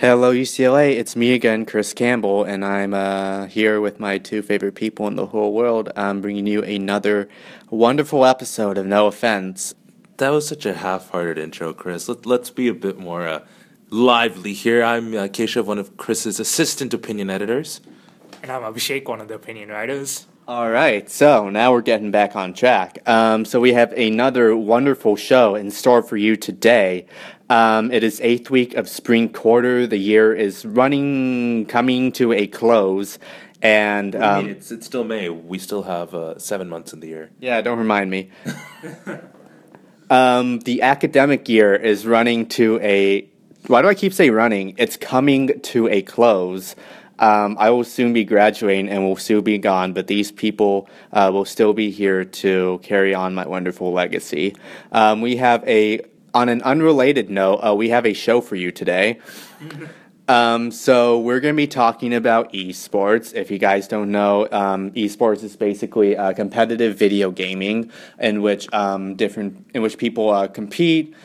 Hello, UCLA. It's me again, Chris Campbell, and I'm uh, here with my two favorite people in the whole world. I'm bringing you another wonderful episode of No Offense. That was such a half-hearted intro, Chris. Let, let's be a bit more uh, lively here. I'm uh, Keshav, one of Chris's assistant opinion editors. And I'm Abhishek, one of the opinion writers. All right, so now we're getting back on track. Um, so we have another wonderful show in store for you today. Um, it is eighth week of spring quarter. The year is running, coming to a close, and I um, mean, it's it's still May. We still have uh, seven months in the year. yeah, don't remind me. um, the academic year is running to a. Why do I keep saying running? It's coming to a close. Um, I will soon be graduating and will soon be gone, but these people uh, will still be here to carry on my wonderful legacy. Um, we have a on an unrelated note, uh, we have a show for you today. Um, so we're going to be talking about esports. If you guys don't know, um, esports is basically uh, competitive video gaming in which um, different in which people uh, compete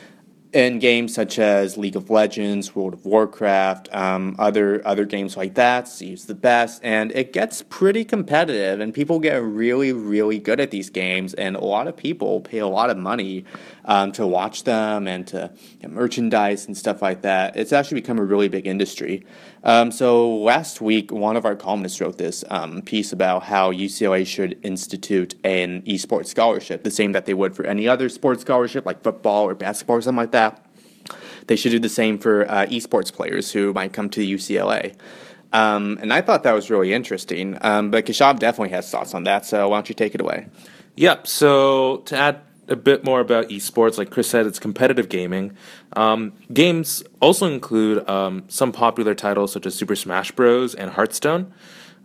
in games such as League of Legends, World of Warcraft, um, other other games like that. See who's the best, and it gets pretty competitive, and people get really really good at these games, and a lot of people pay a lot of money um, to watch them and to merchandise and stuff like that. It's actually become a really big industry. Um, so last week, one of our columnists wrote this um, piece about how UCLA should institute an esports scholarship, the same that they would for any other sports scholarship like football or basketball or something like that. They should do the same for uh, esports players who might come to UCLA. Um, and I thought that was really interesting. Um, but Keshav definitely has thoughts on that, so why don't you take it away? Yep. So to add a bit more about esports, like Chris said, it's competitive gaming. Um, games also include um, some popular titles such as Super Smash Bros. and Hearthstone.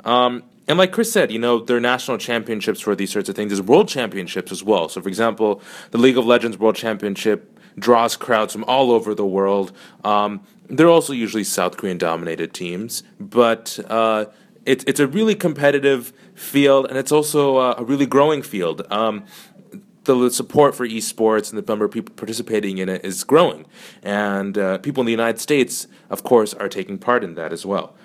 Um, and like Chris said, you know, there are national championships for these sorts of things. There's world championships as well. So, for example, the League of Legends World Championship draws crowds from all over the world. Um, they're also usually South Korean dominated teams, but uh, it's it's a really competitive field, and it's also uh, a really growing field. Um, the support for esports and the number of people participating in it is growing, and uh, people in the United States, of course, are taking part in that as well.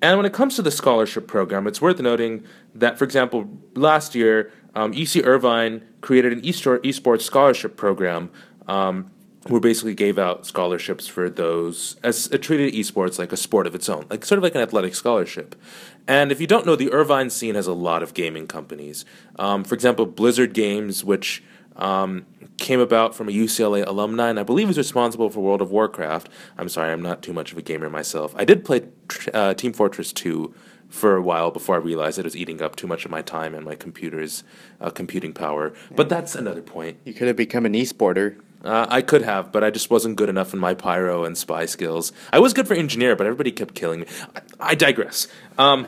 And when it comes to the scholarship program, it's worth noting that, for example, last year, um, UC Irvine created an esports scholarship program um, who basically gave out scholarships for those as it treated esports like a sport of its own, like sort of like an athletic scholarship. And if you don't know, the Irvine scene has a lot of gaming companies. Um, for example, Blizzard Games, which um, came about from a UCLA alumni, and I believe is responsible for World of Warcraft. I'm sorry, I'm not too much of a gamer myself. I did play uh, Team Fortress 2 for a while before I realized it was eating up too much of my time and my computer's uh, computing power. But that's another point. You could have become an esporter. Uh, I could have, but I just wasn't good enough in my pyro and spy skills. I was good for engineer, but everybody kept killing me. I, I digress. Um,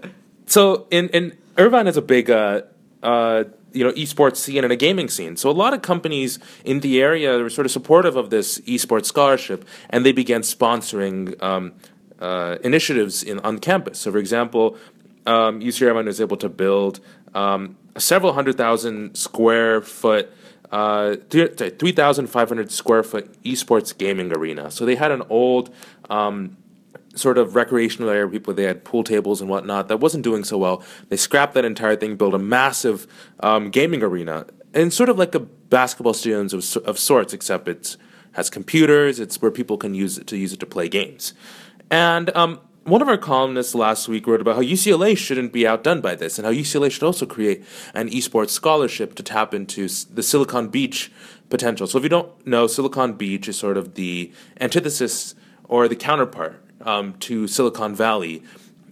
so in in Irvine is a big uh, uh, you know esports scene and a gaming scene. So a lot of companies in the area were sort of supportive of this esports scholarship, and they began sponsoring um, uh, initiatives in on campus. So, for example, um, UC Irvine was able to build um, a several hundred thousand square foot. Uh, 3,500 square foot esports gaming arena. So they had an old um, sort of recreational area people they had pool tables and whatnot that wasn't doing so well. They scrapped that entire thing built a massive um, gaming arena and sort of like a basketball stadium of, of sorts except it has computers. It's where people can use it to use it to play games. And um, one of our columnists last week wrote about how UCLA shouldn't be outdone by this, and how UCLA should also create an esports scholarship to tap into the Silicon Beach potential. So, if you don't know, Silicon Beach is sort of the antithesis or the counterpart um, to Silicon Valley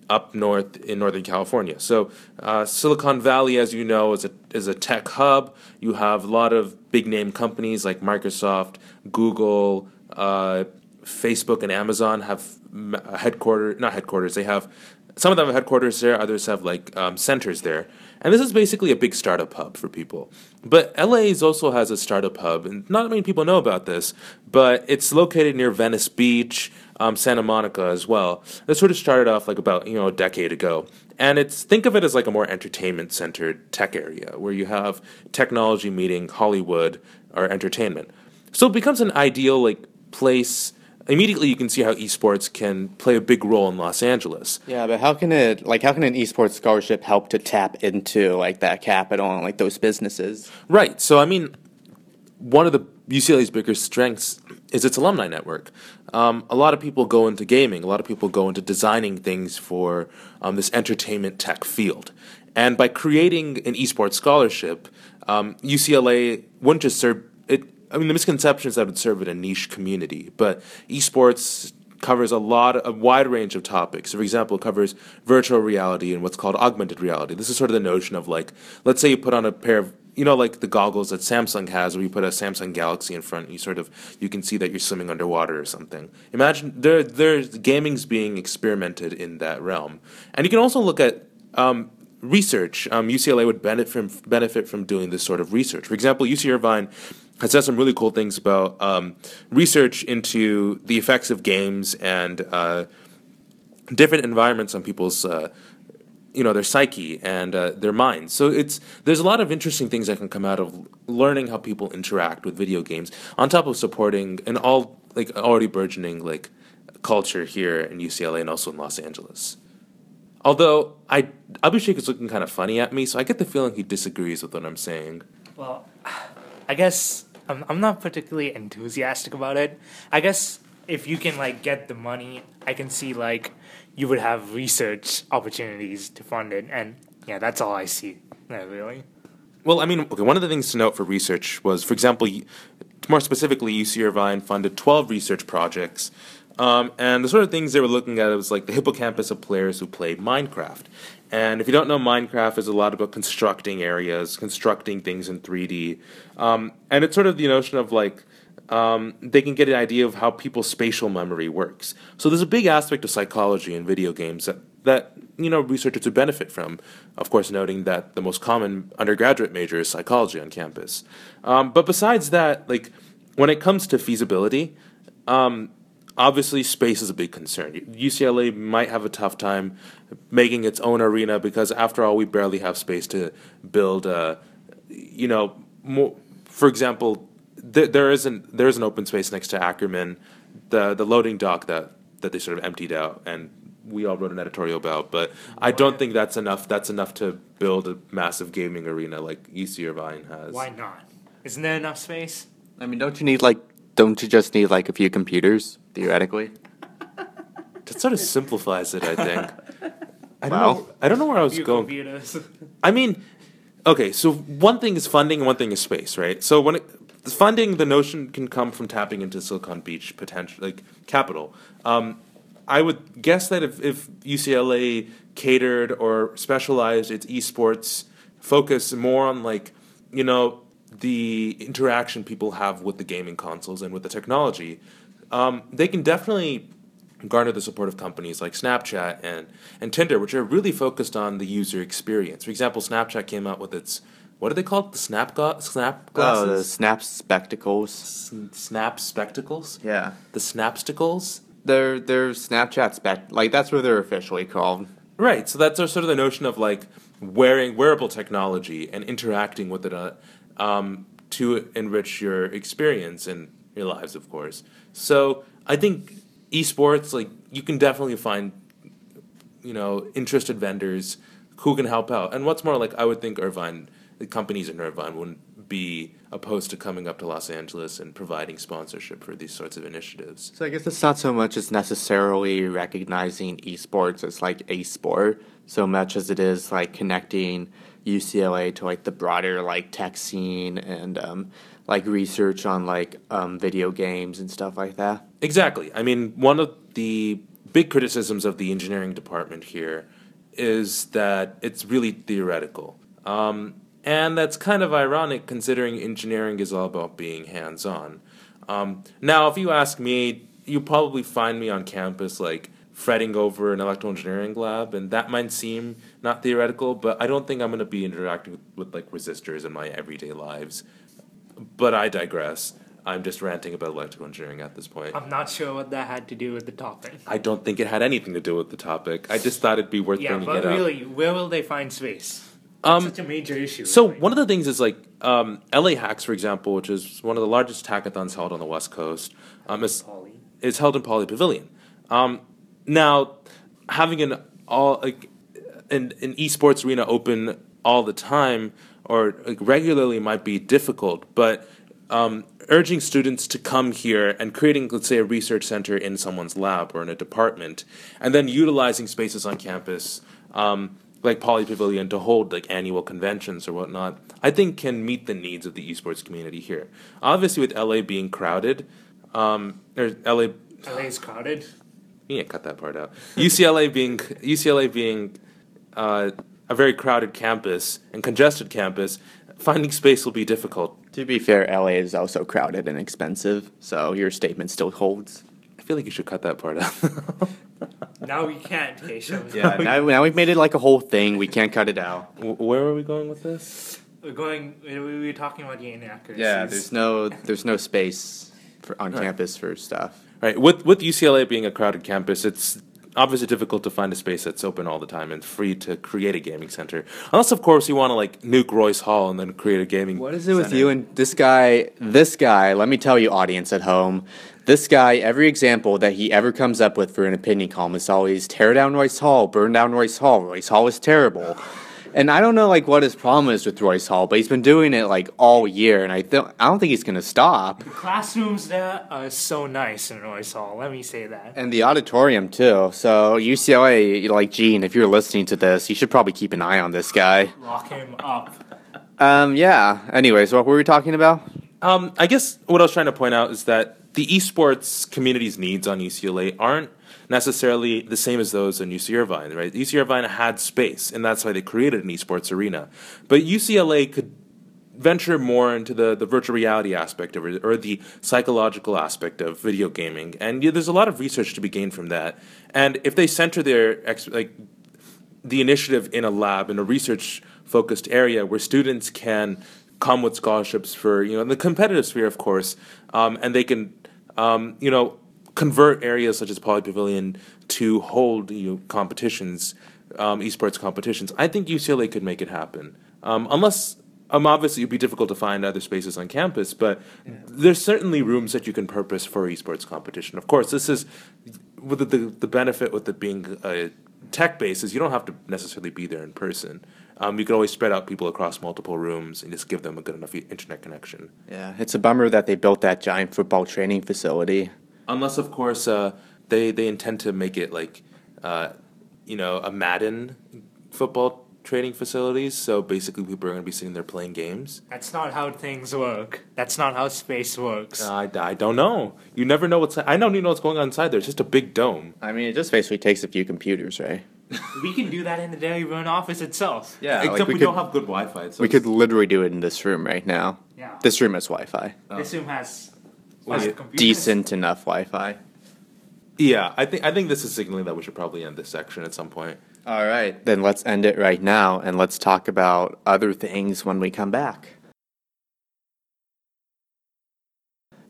up north in Northern California. So, uh, Silicon Valley, as you know, is a is a tech hub. You have a lot of big name companies like Microsoft, Google, uh, Facebook, and Amazon have a headquarters. Not headquarters. They have some of them have headquarters there. Others have like um, centers there. And this is basically a big startup hub for people. But LA also has a startup hub, and not many people know about this. But it's located near Venice Beach um, Santa Monica as well. This sort of started off like about you know a decade ago, and it's think of it as like a more entertainment centered tech area where you have technology meeting Hollywood or entertainment. So it becomes an ideal like place immediately you can see how esports can play a big role in Los Angeles. Yeah, but how can it like how can an esports scholarship help to tap into like that capital and like those businesses? Right. So I mean, one of the UCLA's biggest strengths is its alumni network. Um, a lot of people go into gaming. A lot of people go into designing things for um, this entertainment tech field. And by creating an esports scholarship, um, UCLA wouldn't just serve. I mean, the misconception is that it would serve in a niche community, but esports covers a lot, a wide range of topics. For example, it covers virtual reality and what's called augmented reality. This is sort of the notion of like, let's say you put on a pair of you know, like the goggles that Samsung has, where you put a Samsung Galaxy in front, you sort of you can see that you're swimming underwater or something. Imagine there, there's gaming's being experimented in that realm, and you can also look at um, research. Um, UCLA would benefit from benefit from doing this sort of research. For example, UC Irvine has said some really cool things about um, research into the effects of games and uh, different environments on people's uh, you know their psyche and uh, their minds. So it's there's a lot of interesting things that can come out of learning how people interact with video games. On top of supporting an all like already burgeoning like culture here in UCLA and also in Los Angeles. Although I Abhishek is looking kind of funny at me, so I get the feeling he disagrees with what I'm saying. Well, I guess I'm, I'm not particularly enthusiastic about it. I guess if you can like get the money, I can see like you would have research opportunities to fund it, and yeah, that's all I see. Not really. Well, I mean, okay. One of the things to note for research was, for example, more specifically, UC Irvine funded 12 research projects. Um, and the sort of things they were looking at was like the hippocampus of players who played Minecraft. And if you don't know, Minecraft is a lot about constructing areas, constructing things in 3D. Um, and it's sort of the notion of like um, they can get an idea of how people's spatial memory works. So there's a big aspect of psychology in video games that, that you know researchers would benefit from. Of course, noting that the most common undergraduate major is psychology on campus. Um, but besides that, like when it comes to feasibility, um, obviously space is a big concern. UCLA might have a tough time making its own arena because, after all, we barely have space to build. Uh, you know, more. For example, there, there is an there is an open space next to Ackerman, the the loading dock that that they sort of emptied out, and we all wrote an editorial about. But I don't think that's enough. That's enough to build a massive gaming arena like UC Irvine has. Why not? Isn't there enough space? I mean, don't you need like don't you just need like a few computers theoretically? That sort of simplifies it, I think. I don't Wow. know. I don't know where I was Few going. computers. I mean, okay, so one thing is funding and one thing is space, right? So when it, funding, the notion can come from tapping into Silicon Beach potential, like capital. Um, I would guess that if, if UCLA catered or specialized its esports focus more on like, you know, the interaction people have with the gaming consoles and with the technology, um, they can definitely garner the support of companies like Snapchat and, and Tinder, which are really focused on the user experience. For example, Snapchat came out with its what are they called? The Snap Go- Snap Oh, the glasses, Snap spectacles. S- Snap spectacles, Yeah, the Snapsticles. they're they're Snapchat spec. Like that's what they're officially called. Right. So that's sort of the notion of like wearing wearable technology and interacting with it uh, um, to enrich your experience and your lives, of course. So I think esports, like you can definitely find, you know, interested vendors who can help out. And what's more, like I would think Irvine, the companies in Irvine wouldn't be opposed to coming up to Los Angeles and providing sponsorship for these sorts of initiatives. So I guess it's not so much as necessarily recognizing esports as like a sport, so much as it is like connecting UCLA to like the broader like tech scene and um, like research on like um, video games and stuff like that. Exactly. I mean, one of the big criticisms of the engineering department here is that it's really theoretical. Um, and that's kind of ironic considering engineering is all about being hands on. Um, now, if you ask me, you probably find me on campus like fretting over an electrical engineering lab, and that might seem not theoretical, but I don't think I'm going to be interacting with, with like resistors in my everyday lives. But I digress. I'm just ranting about electrical engineering at this point. I'm not sure what that had to do with the topic. I don't think it had anything to do with the topic. I just thought it'd be worth Yeah, bringing it up. but really, where will they find space? Um, Such a major issue. So really. one of the things is like um, LA Hacks, for example, which is one of the largest hackathons held on the West Coast. Um, is is held in Pauley Pavilion. Um, now, having an all like an, an esports arena open all the time or like, regularly might be difficult, but um, urging students to come here and creating, let's say, a research center in someone's lab or in a department, and then utilizing spaces on campus um, like Pauley Pavilion to hold like annual conventions or whatnot, I think can meet the needs of the esports community here. Obviously, with LA being crowded, um, or LA, LA is crowded. yeah, cut that part out. UCLA being UCLA being uh, a very crowded campus and congested campus, finding space will be difficult. To be fair, LA is also crowded and expensive, so your statement still holds. I feel like you should cut that part out. Now we can't, Keshav. Yeah, now, now we've made it like a whole thing. We can't cut it out. W- Where are we going with this? We're going. We we were talking about the inaccuracies. Yeah, there's no there's no space for, on Right. campus for stuff. Right. With with UCLA being a crowded campus, it's obviously difficult to find a space that's open all the time and free to create a gaming center. Unless, of course, you want to like nuke Royce Hall and then create a gaming. What is it with you and this guy? This guy, let me tell you, audience at home, this guy, every example that he ever comes up with for an opinion column is always tear down Royce Hall, burn down Royce Hall. Royce Hall is terrible. And I don't know like what his problem is with Royce Hall, but he's been doing it like all year, and I th- I don't think he's gonna stop. The classrooms there are so nice in Royce Hall. Let me say that. And the auditorium too. So UCLA, like Gene, if you're listening to this, you should probably keep an eye on this guy. Lock him up. Um, yeah. Anyways, what were we talking about? Um, I guess what I was trying to point out is that the esports community's needs on UCLA aren't necessarily the same as those in UC Irvine, right? UC Irvine had space, and that's why they created an esports arena. But UCLA could venture more into the, the virtual reality aspect of it or the psychological aspect of video gaming. And yeah, there's a lot of research to be gained from that. And if they center their like the initiative in a lab in a research focused area where students can come with scholarships for you know in the competitive sphere of course um, and they can um, you know convert areas such as Pauley Pavilion to hold you know, competitions um, esports competitions. I think ucla could make it happen. Um, unless um, obviously it'd be difficult to find other spaces on campus but there's certainly rooms that you can purpose for esports competition. Of course this is with the, the, the benefit with it being a tech base is you don't have to necessarily be there in person. Um, you can always spread out people across multiple rooms and just give them a good enough internet connection. Yeah, it's a bummer that they built that giant football training facility. Unless, of course, uh, they they intend to make it like, uh, you know, a Madden football training facilities. So basically, people are going to be sitting there playing games. That's not how things work. That's not how space works. I, I don't know. You never know what's. I don't even know what's going on inside there. It's just a big dome. I mean, it just basically takes a few computers, right? We can do that in the Daily Bruin office itself. Yeah, Except like we, we could, don't have good Wi-Fi. So we could literally do it in this room right now. Yeah. This room has Wi-Fi, This oh. room has has decent enough Wi-Fi. Yeah, I think I think this is signaling that we should probably end this section at some point. All right, then let's end it right now, and let's talk about other things when we come back.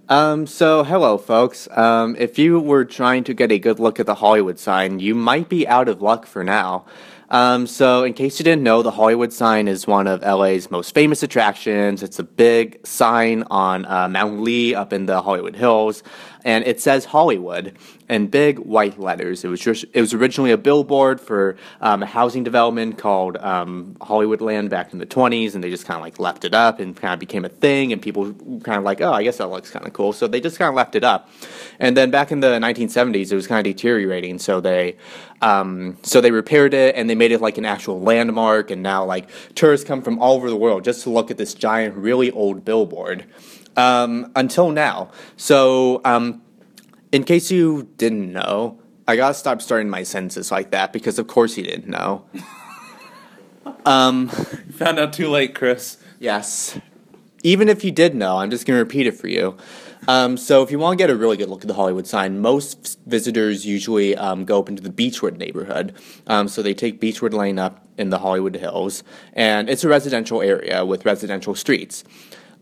Um, so hello, folks. Um, if you were trying to get a good look at the Hollywood sign, you might be out of luck for now. Um, so, in case you didn't know, the Hollywood sign is one of LA's most famous attractions. It's a big sign on uh, Mount Lee up in the Hollywood Hills, and it says Hollywood in big white letters. It was just, it was originally a billboard for um, a housing development called um, Hollywood Land back in the 20s, and they just kind of like left it up and kind of became a thing, and people kind of like, oh, I guess that looks kind of cool. So they just kind of left it up. And then back in the 1970s, it was kind of deteriorating, so they um, so they repaired it and they made it like an actual landmark. And now like tourists come from all over the world just to look at this giant, really old billboard. Um, until now, so um, in case you didn't know, I gotta stop starting my sentences like that because of course you didn't know. um, Found out too late, Chris. Yes. Even if you did know, I'm just to repeat it for you. Um, so, if you want to get a really good look at the Hollywood sign, most visitors usually um, go up into the Beachwood neighborhood. Um, so, they take Beachwood Lane up in the Hollywood Hills, and it's a residential area with residential streets.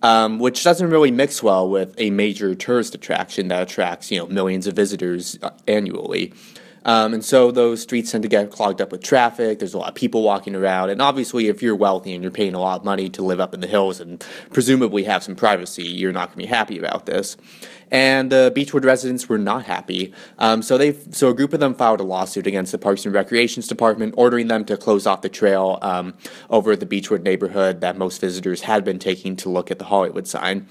Um, which doesn't really mix well with a major tourist attraction that attracts you know millions of visitors uh, annually. Um, and so those streets tend to get clogged up with traffic. There's a lot of people walking around. And obviously, if you're wealthy and you're paying a lot of money to live up in the hills and presumably have some privacy, you're not going to be happy about this. And the Beachwood residents were not happy. Um, so they, so a group of them filed a lawsuit against the Parks and Recreations Department, ordering them to close off the trail um, over the Beachwood neighborhood that most visitors had been taking to look at the Hollywood sign.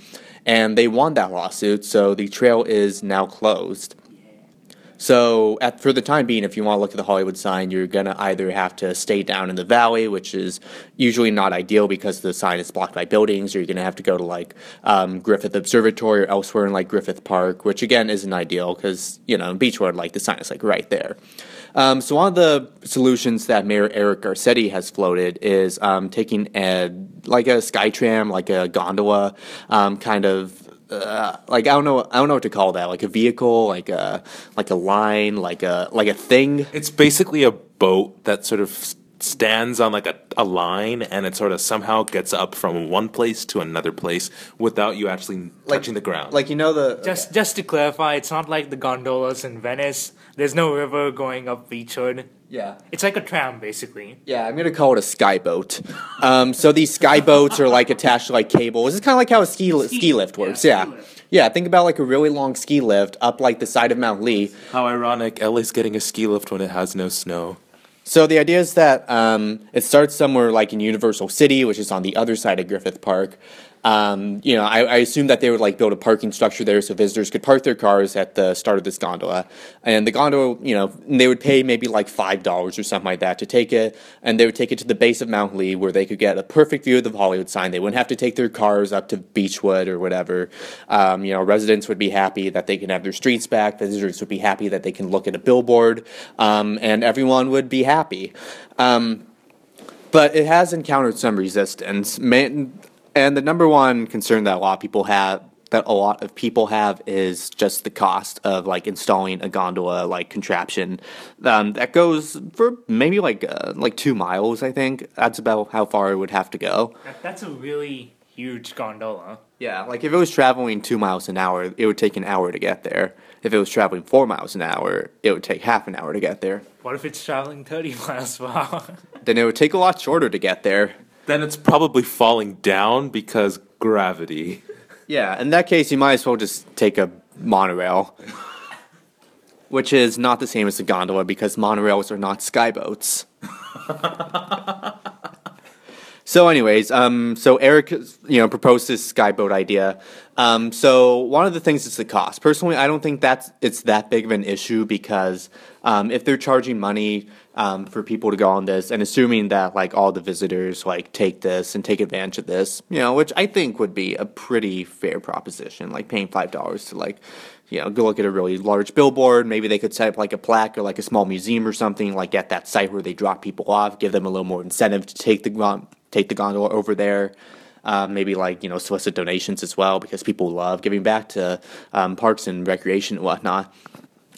And they won that lawsuit, so the trail is now closed. So, at, for the time being, if you want to look at the Hollywood sign, you're going to either have to stay down in the valley, which is usually not ideal because the sign is blocked by buildings, or you're going to have to go to like um, Griffith Observatory or elsewhere in like Griffith Park, which again isn't ideal because, you know, in Beachwood, like the sign is like right there. Um, so, one of the solutions that Mayor Eric Garcetti has floated is um, taking a like a SkyTram, like a gondola, um, kind of uh, like I don't know I don't know what to call that like a vehicle like a like a line like a like a thing It's basically a boat that sort of stands on like a, a line and it sort of somehow gets up from one place to another place without you actually touching the ground. like you know the Just just to clarify, it's not like the gondolas in Venice. There's no river going up Beachwood. Yeah It's like a tram, basically. yeah I'm gonna call it a skyboat um, so these skyboats are like attached to like cables this is kind of like how a ski li- ski, Ski- lift works ski yeah lift. yeah think about like a really long ski lift up like the side of Mount Lee How ironic, LA's getting a ski lift when it has no snow. So the idea is that um, it starts somewhere like in Universal City, which is on the other side of Griffith Park. Um, you know, I, I assume that they would like build a parking structure there so visitors could park their cars at the start of this gondola, and the gondola, you know, they would pay maybe like five dollars or something like that to take it, and they would take it to the base of Mount Lee where they could get a perfect view of the Hollywood sign. They wouldn't have to take their cars up to Beachwood or whatever. Um, you know, residents would be happy that they can have their streets back. Visitors would be happy that they can look at a billboard, um, and everyone would be happy. Um, but it has encountered some resistance. And the number one concern that a lot of people have that a lot of people have is just the cost of like installing a gondola like contraption um, that goes for maybe like uh, like two miles. I think that's about how far it would have to go. That's a really huge gondola. Yeah, like if it was traveling two miles an hour, it would take an hour to get there. If it was traveling four miles an hour, it would take half an hour to get there. What if it's traveling 30 miles per hour? Then it would take a lot shorter to get there. Then it's probably falling down because gravity. Yeah, in that case, you might as well just take a monorail, which is not the same as a gondola because monorails are not skyboats. so, anyways, um, so Eric, you know, proposed this skyboat idea. Um, so one of the things is the cost. Personally, I don't think that's it's that big of an issue because um, if they're charging money um, for people to go on this, and assuming that like all the visitors like take this and take advantage of this, you know, which I think would be a pretty fair proposition, like paying five dollars to like, you know, go look at a really large billboard. Maybe they could set up like a plaque or like a small museum or something, like at that site where they drop people off, give them a little more incentive to take the take the gondola over there. Uh, maybe like you know solicit donations as well because people love giving back to um, parks and recreation and whatnot.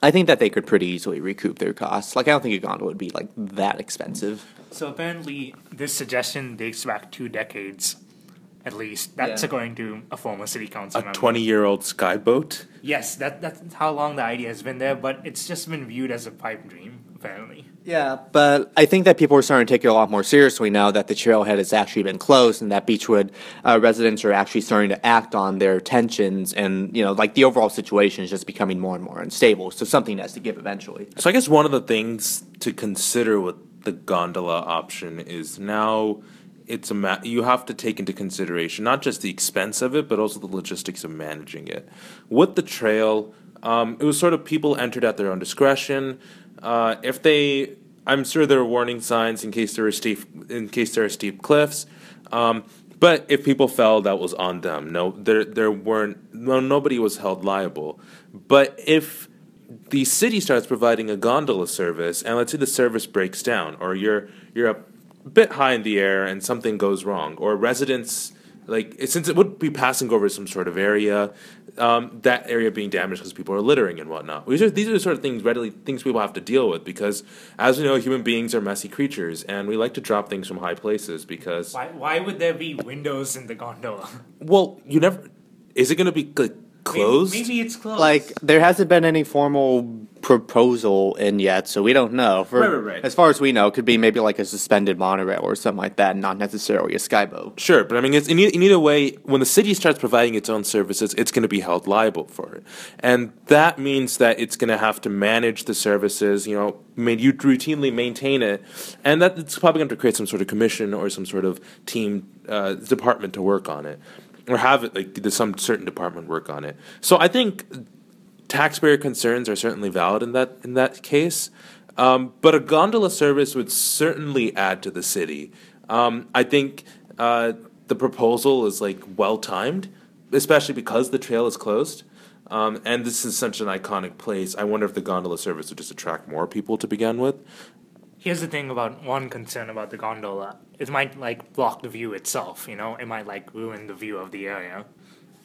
I think that they could pretty easily recoup their costs. Like I don't think a gondola would be like that expensive. So apparently, this suggestion dates back two decades, at least. That's Yeah. according to a former city council A 20 year old skyboat? Yes, that that's how long the idea has been there, but it's just been viewed as a pipe dream. Apparently, Yeah, but I think that people are starting to take it a lot more seriously now that the trailhead has actually been closed and that Beachwood uh, residents are actually starting to act on their tensions and you know like the overall situation is just becoming more and more unstable. So something has to give eventually. So I guess one of the things to consider with the gondola option is now it's a ma- you have to take into consideration not just the expense of it but also the logistics of managing it. With the trail, um, it was sort of people entered at their own discretion. Uh, if they, I'm sure there are warning signs in case there are steep in case there are steep cliffs. Um, but if people fell, that was on them. No, there there weren't. No, nobody was held liable. But if the city starts providing a gondola service, and let's say the service breaks down, or you're you're a bit high in the air and something goes wrong, or residents like since it would be passing over some sort of area, um, that area being damaged because people are littering and whatnot. These are these are the sort of things readily things people have to deal with because, as we know, human beings are messy creatures, and we like to drop things from high places because why why would there be windows in the gondola? well, you never. Is it going to be like closed. Maybe, maybe it's closed. Like there hasn't been any formal proposal in yet, so we don't know. For, Right, right, right. As far as we know, it could be maybe like a suspended monorail or something like that, not necessarily a skyboat. Sure, but I mean, it's, in, in either way, when the city starts providing its own services, it's going to be held liable for it, and that means that it's going to have to manage the services. You know, ma- you routinely maintain it, and that it's probably going to create some sort of commission or some sort of team uh, department to work on it, or have it like some certain department work on it. So I think taxpayer concerns are certainly valid in that in that case. Um, but a gondola service would certainly add to the city. Um, I think uh, the proposal is like well timed, especially because the trail is closed. Um, and this is such an iconic place. I wonder if the gondola service would just attract more people to begin with. Here's the thing about one concern about the gondola. It might like block the view itself, you know? It might like ruin the view of the area.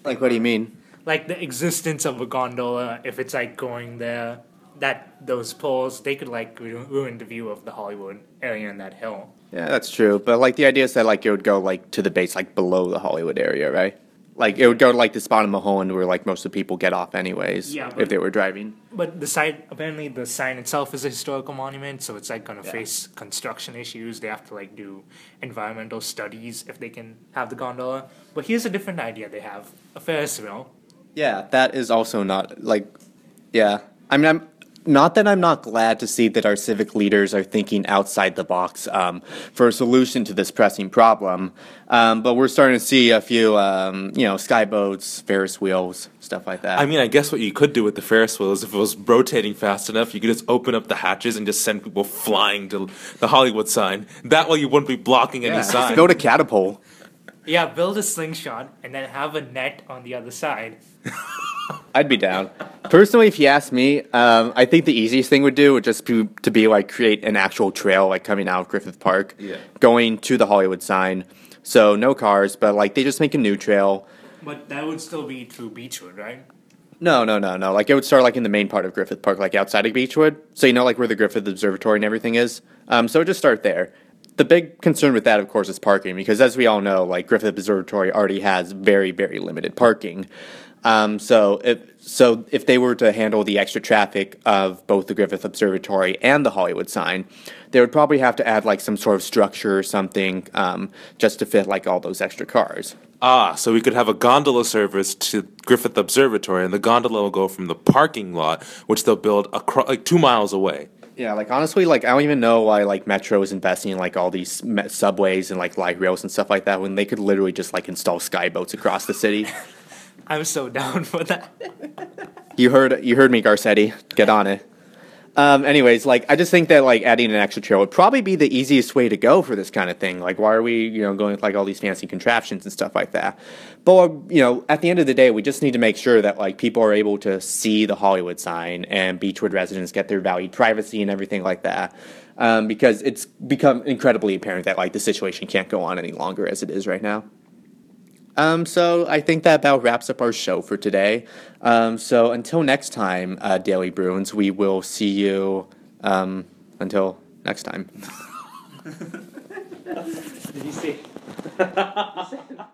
Like, what do you mean? Like the existence of a gondola, if it's like going there, that those poles, they could like ru- ruin the view of the Hollywood area and that hill. Yeah, that's true. But like the idea is that like it would go like to the base, like below the Hollywood area, right? Like it would go to like the spot in Mulholland where like most of the people get off anyways, Yeah, if they were driving. But the site, apparently, the sign itself is a historical monument, so it's like gonna Yeah. face construction issues. They have to like do environmental studies if they can have the gondola. But here's a different idea they have: a Ferris wheel. Yeah, that is also not like, yeah. I mean, I'm not that I'm not glad to see that our civic leaders are thinking outside the box um, for a solution to this pressing problem, um, but we're starting to see a few, um, you know, skyboats, Ferris wheels, stuff like that. I mean, I guess what you could do with the Ferris wheel is if it was rotating fast enough, you could just open up the hatches and just send people flying to the Hollywood sign. That way, you wouldn't be blocking any yeah, sign. go to catapult. Yeah, build a slingshot and then have a net on the other side. I'd be down. Personally, if you ask me, um, I think the easiest thing would do would just be to be like create an actual trail like coming out of Griffith Park, Yeah. going to the Hollywood sign. So no cars, but like they just make a new trail. But that would still be through Beachwood, right? No, no, no, no. Like it would start like in the main part of Griffith Park, like outside of Beachwood. So you know like where the Griffith Observatory and everything is. Um, so just start there. The big concern with that, of course, is parking because as we all know, like Griffith Observatory already has very, very limited parking. Um, so if so, if they were to handle the extra traffic of both the Griffith Observatory and the Hollywood sign, they would probably have to add like some sort of structure or something um, just to fit like all those extra cars. Ah, so we could have a gondola service to Griffith Observatory, and the gondola will go from the parking lot, which they'll build across like two miles away. Yeah, like honestly, like I don't even know why like Metro is investing in like all these me- subways and like light rails and stuff like that when they could literally just like install skyboats across the city. I'm so down for that. you heard you heard me, Garcetti. Get on it. Um, anyways, like I just think that like adding an extra chair would probably be the easiest way to go for this kind of thing. Like, why are we you know going with like all these fancy contraptions and stuff like that? But you know, at the end of the day, we just need to make sure that like people are able to see the Hollywood sign and Beachwood residents get their valued privacy and everything like that. Um, because it's become incredibly apparent that like the situation can't go on any longer as it is right now. Um, so I think that about wraps up our show for today. Um, so until next time, uh, Daily Bruins, we will see you um, until next time. Did you see?